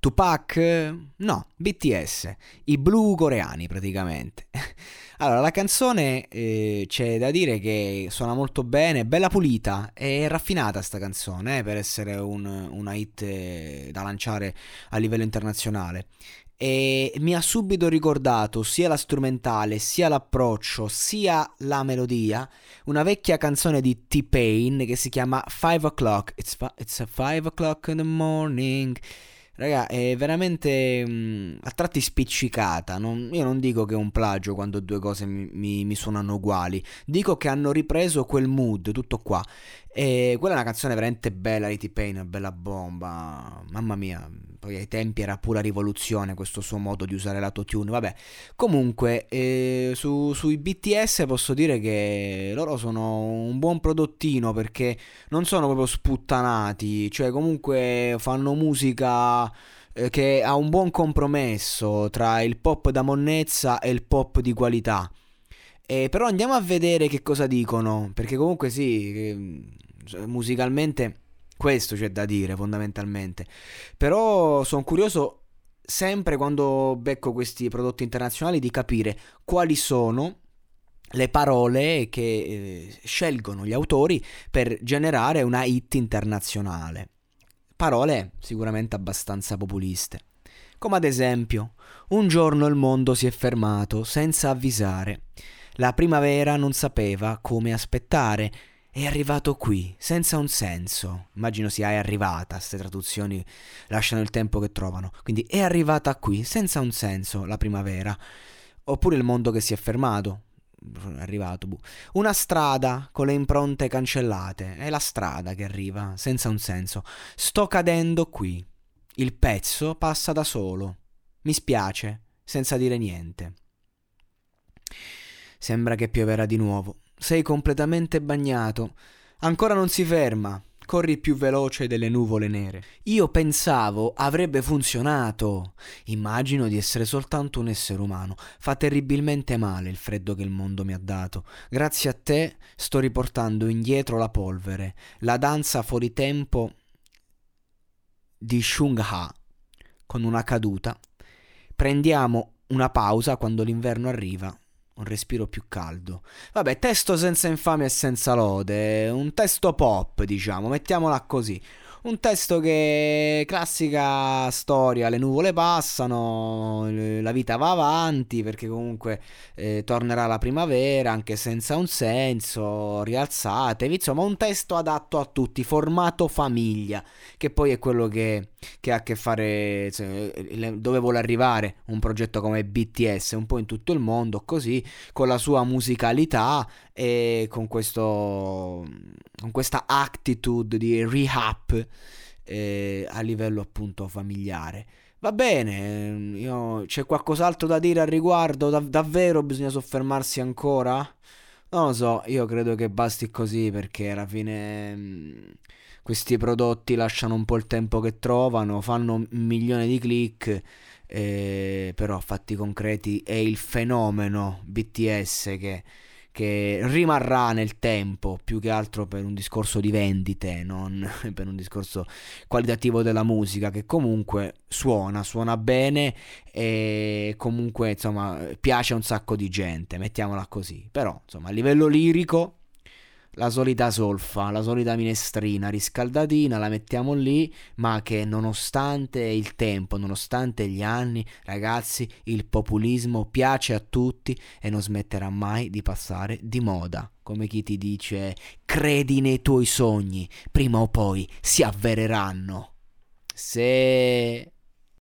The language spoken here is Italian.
Tupac? No, BTS. I blu coreani praticamente. Allora, la canzone eh, c'è da dire che suona molto bene, bella pulita, è raffinata sta canzone eh, per essere un, una hit eh, da lanciare a livello internazionale. E mi ha subito ricordato sia la strumentale, sia l'approccio, sia la melodia, una vecchia canzone di T-Pain che si chiama Five O'Clock. It's, fi- it's a five o'clock in the morning. Raga, è veramente mh, mm, a tratti spiccicata. Non, io non dico che è un plagio quando due cose mi, mi, mi, suonano uguali. Dico che hanno ripreso quel mood, tutto qua. E quella è una canzone veramente bella di T-Pain, una bella bomba. Mamma mia, poi ai tempi era pura rivoluzione questo suo modo di usare l'autotune. Vabbè, comunque, eh, su, sui BTS posso dire che loro sono un buon prodottino perché non sono proprio sputtanati, cioè comunque fanno musica eh, che ha un buon compromesso tra il pop da monnezza e il pop di qualità. Eh, però andiamo a vedere che cosa dicono, perché comunque sì, musicalmente questo c'è da dire fondamentalmente. Però sono curioso sempre quando becco questi prodotti internazionali di capire quali sono le parole che eh, scelgono gli autori per generare una hit internazionale. Parole sicuramente abbastanza populiste. Come ad esempio, un giorno il mondo si è fermato senza avvisare. La primavera non sapeva come aspettare è arrivato qui, senza un senso. Immagino sia è arrivata, queste traduzioni lasciano il tempo che trovano. Quindi è arrivata qui, senza un senso, la primavera. Oppure il mondo che si è fermato. È arrivato. Buh. Una strada con le impronte cancellate. È la strada che arriva, senza un senso. Sto cadendo qui. Il pezzo passa da solo. Mi spiace, senza dire niente. Sembra che pioverà di nuovo. Sei completamente bagnato. Ancora non si ferma. Corri più veloce delle nuvole nere. Io pensavo avrebbe funzionato. Immagino di essere soltanto un essere umano. Fa terribilmente male il freddo che il mondo mi ha dato. Grazie a te sto riportando indietro la polvere, la danza fuori tempo di Shung Ha. Con una caduta. Prendiamo una pausa quando l'inverno arriva un respiro più caldo. Vabbè, testo senza infamia e senza lode, un testo pop, diciamo, mettiamola così. Un testo che classica storia, le nuvole passano, la vita va avanti perché comunque eh, tornerà la primavera anche senza un senso, rialzatevi, insomma un testo adatto a tutti, formato famiglia, che poi è quello che, che ha a che fare, cioè, dove vuole arrivare un progetto come BTS, un po' in tutto il mondo, così, con la sua musicalità e con, questo, con questa attitude di rehab eh, a livello appunto familiare. Va bene, io, c'è qualcos'altro da dire al riguardo? Da- davvero bisogna soffermarsi ancora? Non lo so, io credo che basti così perché alla fine mm, questi prodotti lasciano un po' il tempo che trovano, fanno un milione di click, eh, però fatti concreti è il fenomeno BTS che che rimarrà nel tempo più che altro per un discorso di vendite, non per un discorso qualitativo della musica che comunque suona, suona bene e comunque insomma piace a un sacco di gente, mettiamola così. Però insomma a livello lirico la solita solfa, la solita minestrina riscaldatina, la mettiamo lì, ma che nonostante il tempo, nonostante gli anni, ragazzi, il populismo piace a tutti e non smetterà mai di passare di moda. Come chi ti dice, credi nei tuoi sogni, prima o poi si avvereranno. Se